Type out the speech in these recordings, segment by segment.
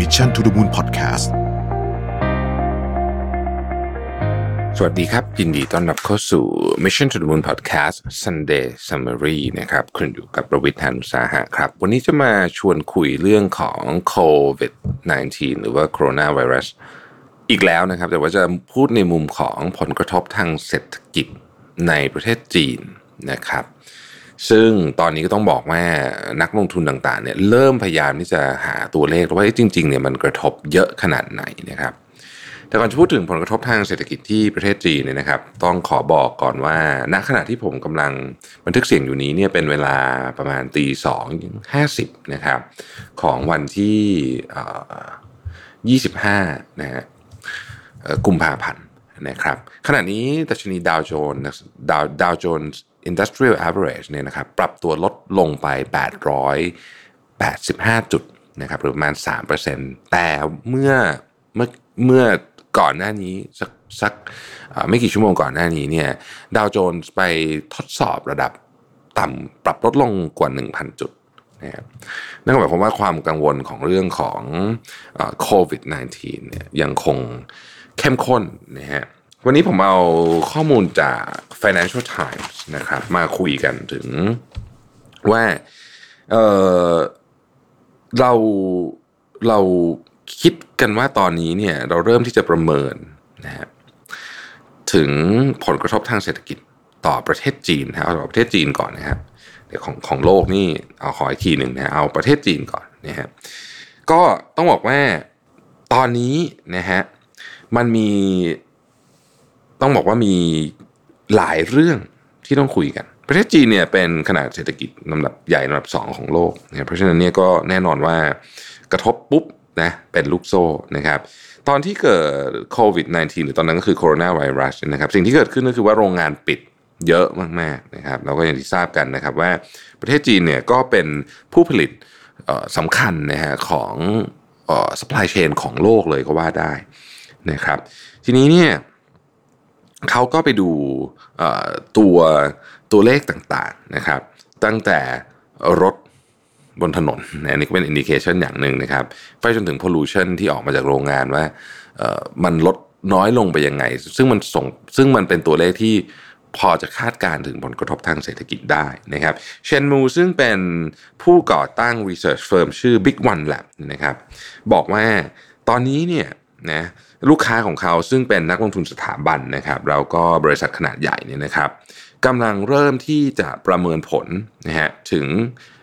Mission to the Moon Podcast สวัสดีครับ ยินดีต้อนรับเข้าสู่ Mission to the Moon Podcast Sunday Summary นะครับ คุณอยู่กับประวิทยานุสาหะครับ วันนี้จะมาชวนคุยเรื่องของ COVID 19 หรือว่า Coronavirus อีกแล้วนะครับ แต่ว่าจะพูดในมุมของผลกระทบทางเศรษฐกิจในประเทศจีนนะครับ ซึ่งตอนนี้ก็ต้องบอกว่านักลงทุนต่างๆเนี่ยเริ่มพยายามที่จะหาตัวเลขว่าจริงๆเนี่ยมันกระทบเยอะขนาดไหนนะครับแต่ก่อนจะพูดถึงผลกระทบทางเศรษฐกิจที่ประเทศจีนเนี่ยนะครับ ต้องขอบอกก่อนว่า ณขณะที่ผมกำลังบันทึกเสียงอยู่นี้เนี่ยเป็นเวลาประมาณตีสองห้าสิบนะครับ ของวันที่ยี่สิบห้านะฮะกุมภาพันธ์นะครับขณะนี้ดัชนีดาวโจนส์ดาวดาวโจนส์ Industrial Average เนี่ยนะครับปรับตัวลดลงไป 885 จุดนะครับหรือประมาณ 3%แต่เมื่อเมื่อเมื่อก่อนหน้านี้สักสักไม่กี่ชั่วโมงก่อนหน้านี้เนี่ยดาวโจนส์ไปทดสอบระดับต่ำปรับลดลงกว่า 1,000 จุดนะครับนั่นหมายความว่าความกังวลของเรื่องของโควิด -19 เนี่ยยังคงเข้มข้นนะฮะ วันนี้ผมเอาข้อมูลจาก Financial Times นะครับ มาคุยกันถึงว่าเเราเราคิดกันว่าตอนนี้เนี่ยเราเริ่มที่จะประเมินนะฮะถึงผลกระทบทางเศรษฐกิจต่อประเทศจีนนะเอาประเทศจีนก่อนนะครับเดี๋ยวของของโลกนี่เอาขออีกทีหนึ่งนะเอาประเทศจีนก่อนนะฮะก็ต้องบอกว่าตอนนี้นะฮะมันมี ต้องบอกว่ามีหลายเรื่องที่ต้องคุยกัน ประเทศจีนเนี่ยเป็นขนาดเศรษฐกิจลำดับใหญ่ลำดับสองของโลกเนะเพราะฉะนั้นเนี่ยก็แน่นอนว่ากระทบปุ๊บนะเป็นลูกโซ่นะครับตอนที่เกิดโควิด -19 หรือตอนนั้นก็คือโคโรนาไวรัสนะครับสิ่งที่เกิดขึ้นก็คือว่าโรงงานปิดเยอะมากๆนะครับเราก็อย่างที่ทราบกันนะครับว่าประเทศจีนเนี่ยก็เป็นผู้ผลิตสำคัญนะฮะของ supply chain ของโลกเลยก็ว่าได้นะครับ ทีนี้เนี่ย เขาก็ไปดูตัวตัวเลขต่างๆนะครับ ตั้งแต่รถบนถนนอันนี้ก็เป็น indication อย่างหนึ่งนะครับไปจนถึง pollution ที่ออกมาจากโรงงานว่ามันลดน้อยลงไปยังไง ซึ่งมันส่งซึ่งมันเป็นตัวเลขที่พอจะคาดการถึงผลกระทบทางเศรษฐกิจได้นะครับเชนมูซึ่งเป็นผู้ก่อตั้ง research firm ชื่อ Big One Lab นะครับบอกว่าตอนนี้เนี่ย นะลูกค้าของเขาซึ่งเป็นนักลงทุนสถาบันนะครับแล้วก็บริษัทขนาดใหญ่เนี่ยนะครับกำลังเริ่มที่จะประเมินผลนะฮะถึง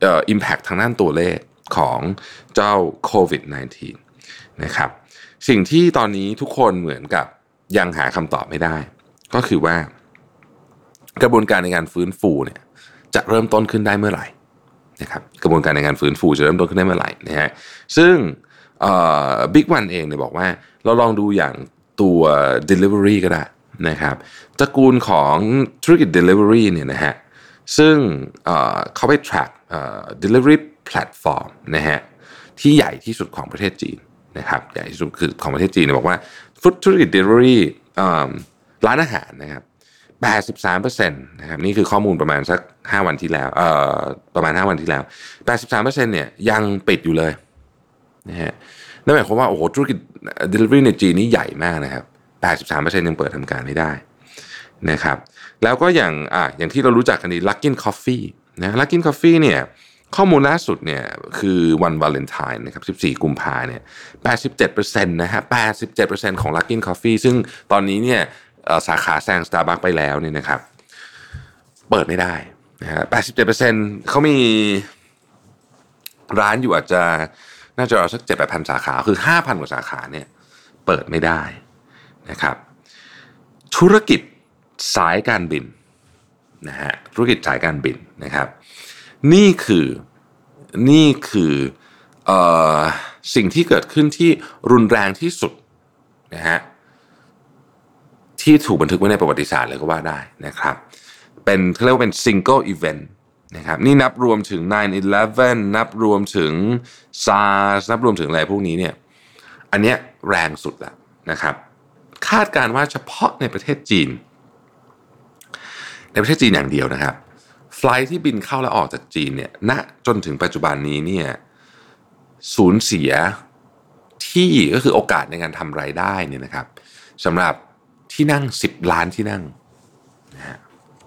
เอ่อ impact ทางด้านตัวเลขของเจ้าโควิด -19 นะครับสิ่งที่ตอนนี้ทุกคนเหมือนกับยังหาคำตอบไม่ได้ ก็คือว่ากระบวนการในการฟื้นฟูเนี่ยจะเริ่มต้นขึ้นได้เมื่อไหร่นะครับกระบวนการในการฟื้นฟูจะเริ่มต้นขึ้นได้เมื่อไหร่นะฮะซึ่ง บิ๊กวันเองเนี่ยบอกว่าเราลองดูอย่างตัว Delivery ก็ได้นะครับตระกูลของธุรกิจ Delivery เนี่ยนะฮะซึ่งเขาไป track delivery platform นะฮะที่ใหญ่ที่สุดของประเทศจีนนะครับใหญ่ที่สุดคือของประเทศจีนเนี่ยบอกว่าฟุตธุรกิจ delivery ร้านอาหารนะครับ83%นะครับนี่คือข้อมูลประมาณสัก 5 วันที่แล้วเอ่อประมาณ 5 วันที่แล้ว 83%เนี่ยยังปิดอยู่เลย นะฮะนั่นหมายความว่าโอ้โหธุรกิจ delivery ในจีนนี่ใหญ่มากนะครับ83%ยังเปิดทำการไม่ได้นะครับ แล้วก็อย่างอะอย่างที่เรารู้จักกันดี Luckin Coffee นะ Luckin Coffee เนี่ยข้อมูลล่าสุดเนี่ยคือวันวาเลนไทน์นะครับ 14 กุมภาเนี่ย 87%นะฮะ 87%ของ Luckin Coffee ซึ่งตอนนี้เนี่ยสาขาแซง Starbucks ไปแล้วเนี่ยนะครับ เปิดไม่ได้นะฮะ 87%เขามีร้านอยู่อาจจะ น่าจะเอาสักเจ็ดแปดพันสาขาคือห้าพันกว่าสาขาเนี่ยเปิดไม่ได้นะครับ ธุรกิจสายการบินนะฮะธุรกิจสายการบินนะครับ นี่คือนี่คือออสิ่งที่เกิดขึ้นที่รุนแรงที่สุดนะฮะที่ถูกบันทึกไว้ในประวัติศาสตร์เลยก็ว่าได้นะครับ เป็นเขาเรียกว่าเป็น single event นะครับนี่นับรวมถึง 9-11 นับรวมถึง SARS นับรวมถึงอะไรพวกนี้เนี่ยอันเนี้ยแรงสุดแล้วนะครับ คาดการว่าเฉพาะในประเทศจีน ในประเทศจีนอย่างเดียวนะครับ ไฟล์ที่บินเข้าและออกจากจีนเนี่ยณจนถึงปัจจุบันนี้เนี่ยสูญเสียที่ก็คือโอกาสในการทำรายได้เนี่ยนะครับสำหรับที่นั่ง 10 ล้านที่นั่งนะฮะ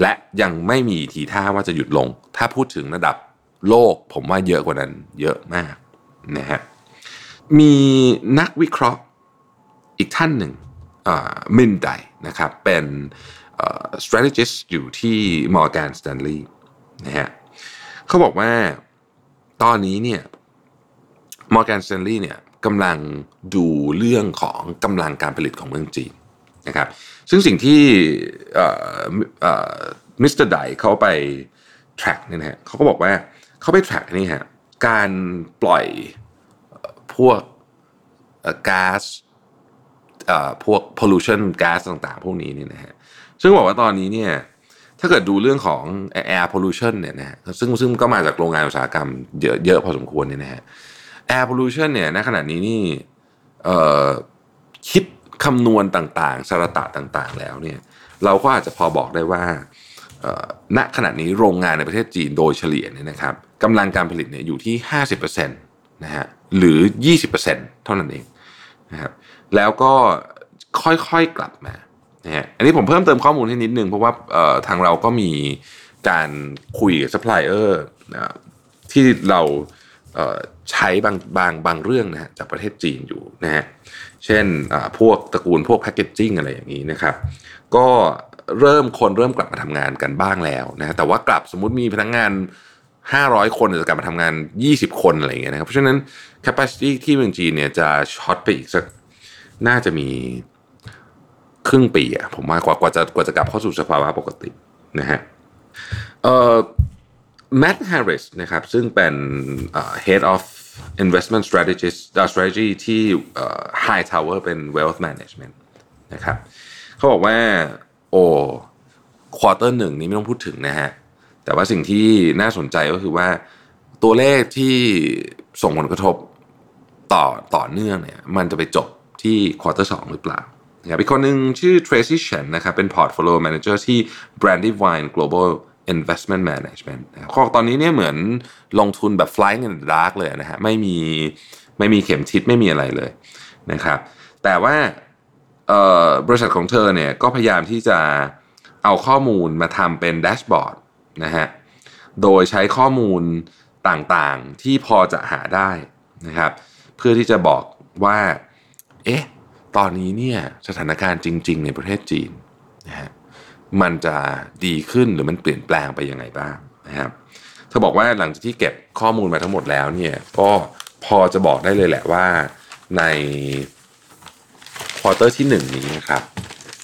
และยังไม่มีทีท่าว่าจะหยุดลง ถ้าพูดถึงระดับโลกผมว่าเยอะกว่านั้นเยอะมากนะฮะมีนักวิเคราะห์อีกท่านหนึ่ง Min Dai นะครับเป็น strategist อยู่ที่ Morgan Stanley นะฮะเขาบอกว่าตอนนี้เนี่ย Morgan Stanley เนี่ยกำลังดูเรื่องของกำลังการผลิตของเมืองจีน นะครับซึ่งสิ่งที่มิสเตอร์ Dai เขาไป track เนี่ยนะฮะเขาก็บอกว่าเขาไป track นี่ฮะการปล่อยพวกก๊าซพวก pollution ก๊าซต่างๆ พวกนี้นี่นะฮะซึ่งบอกว่าตอนนี้เนี่ยถ้าเกิดดูเรื่องของ air pollution เนี่ยนะฮะซึ่งซึ่งก็มาจากโรงงานอุตสาหกรรมเยอะเยอะพอสมควรเนี่ยนะฮะ air pollution เนี่ยณขณะนี้นี่คิด คำนวณต่างๆสารตะต่างๆ แล้วเนี่ยเราก็อาจจะพอบอกได้ว่าณขณะนี้โรงงานในประเทศจีนโดยเฉลี่ยเนี่ยนะครับกำลังการผลิตเนี่ยอยู่ที่ 50%นะฮะหรือ 20%เท่านั้นเองนะครับแล้วก็ค่อยๆกลับมานะฮะอันนี้ผมเพิ่มเติมข้อมูลให้นิดนึง เพราะว่าทางเราก็มีการคุยกับซัพพลายเออร์ที่เราใช้บางบางบางเรื่องนะฮะจากประเทศจีนอยู่นะฮะ เช่นพวกตระกูลพวกแพคเกจจิ้งอะไรอย่างนี้นะครับก็เริ่มคนเริ่มกลับมาทำงานกันบ้างแล้วนะแต่ว่ากลับสมมุติมีพนักงงาน 500 คนจะกลับมาทำงาน 20 คนอะไรอย่างเงี้ยนะครับเพราะฉะนั้น capacity ที่เมืองจีนเนี่ยจะช็อตไปอีกสักน่าจะมีครึ่งปีอะผมว่ากว่ากว่าจะกว่าจะกลับเข้าสู่สภาวะปกตินะฮะเอ่อ Matt Harris นะครับซึ่งเป็น head of investment strategist strategy ที่ High Tower เป็น wealth management นะครับเขาบอกว่าโอ้ quarter หนึ่งนี้ไม่ต้องพูดถึงนะฮะ แต่ว่าสิ่งที่น่าสนใจก็คือว่าตัวเลขที่ส่งผลกระทบต่อต่อเนื่องเนี่ยมันจะไปจบที่ quarter สองหรือเปล่านะครับอีกคนหนึ่งชื่อ Tracy Chen นะครับเป็น portfolio manager ที่ Brandywine Global investment management ข้อตอนนี้เนี่ยเหมือนลงทุนแบบ flying in the dark เลยนะฮะไม่มีไม่มีเข็มทิศไม่มีอะไรเลยนะครับ แต่ว่าบริษัทของเธอเนี่ยก็พยายามที่จะเอาข้อมูลมาทำเป็นแดชบอร์ดนะฮะโดยใช้ข้อมูลต่างๆที่พอจะหาได้นะครับ เพื่อที่จะบอกว่า เอ๊ะ ตอนนี้เนี่ยสถานการณ์จริง ๆ ในประเทศจีน มันจะดีขึ้นหรือมันเปลี่ยนแปลงไปยังไงบ้างนะครับเธอบอกว่าหลังจากที่เก็บข้อมูลมาทั้งหมดแล้วเนี่ยก็พอจะบอกได้เลยแหละว่าใน quarter ที่หนึ่งนี้นะครับ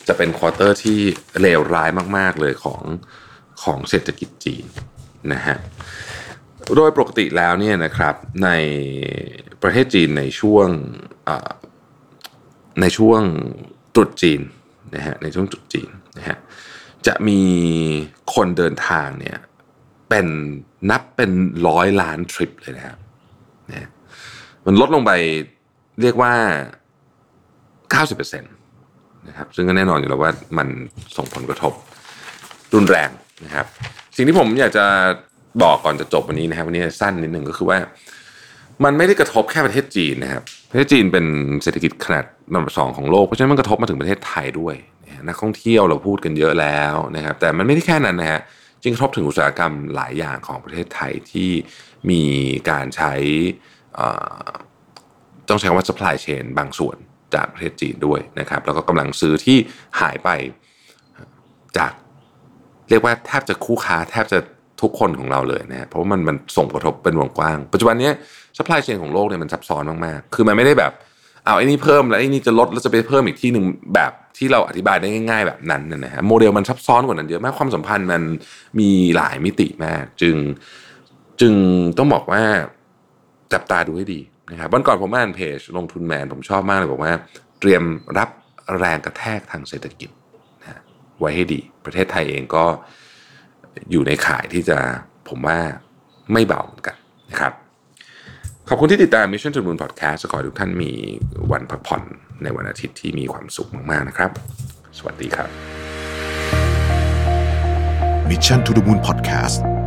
จะเป็น quarter ที่เลวร้ายมาก ๆ เลยของของเศรษฐกิจจีนนะฮะโดยปกติแล้วเนี่ยนะครับในประเทศจีนในช่วงในช่วงตรุษจีนนะฮะในช่วงตรุษจีนนะฮะ จะมีคนเดินทางเนี่ยเป็นนับเป็นร้อยล้านทริปเลยนะครับนะมันลดลงไปเรียกว่า 90%นะครับซึ่งก็แน่นอนอยู่แล้วว่ามันส่งผลกระทบรุนแรงนะครับ สิ่งที่ผมอยากจะบอกก่อนจะจบวันนี้นะครับวันนี้สั้นนิดหนึ่งก็คือว่า มันไม่ได้กระทบแค่ประเทศจีนนะครับ ประเทศจีนเป็นเศรษฐกิจขนาดลำดับสองของโลก เพราะฉะนั้นมันกระทบมาถึงประเทศไทยด้วยนักท่องเที่ยวเราพูดกันเยอะแล้วนะครับ แต่มันไม่ได้แค่นั้นนะฮะจึงกระทบถึงอุตสาหกรรมหลายอย่างของประเทศไทยที่มีการใช้ต้องใช้ว่า supply chain บางส่วนจากประเทศจีนด้วยนะครับ แล้วก็กำลังซื้อที่หายไปจาก เรียกว่าแทบจะคู่ค้าแทบจะ ทุกคนของเราเลยนะเพราะว่ามันมันส่งผลกระทบเป็นวงกว้าง ปัจจุบันนี้ supply chain ของโลกเนี่ยมันซับซ้อนมากๆ คือมันไม่ได้แบบเอาไอ้นี่เพิ่มแล้วไอ้นี่จะลดแล้วจะไปเพิ่มอีกที่หนึ่งแบบที่เราอธิบายได้ง่าย ๆ แบบนั้นนะฮะโมเดลมันซับซ้อนกว่านั้นเยอะมากความสัมพันธ์มันมีหลายมิติมาก จึงจึงต้องบอกว่าจับตาดูให้ดีนะครับวันก่อนผมอ่านเพจลงทุนแมนผมชอบมากเลยบอกว่า เตรียมรับแรงกระแทกทางเศรษฐกิจนะไว้ให้ดี ประเทศไทยเองก็ อยู่ในข่ายที่จะผมว่าไม่เบาเหมือนกันนะครับ ขอบคุณที่ติดตาม Mission to the Moon Podcast ขอให้ทุกท่านมีวันพักผ่อนในวันอาทิตย์ที่มีความสุขมากๆนะครับ สวัสดีครับ Mission to the Moon Podcast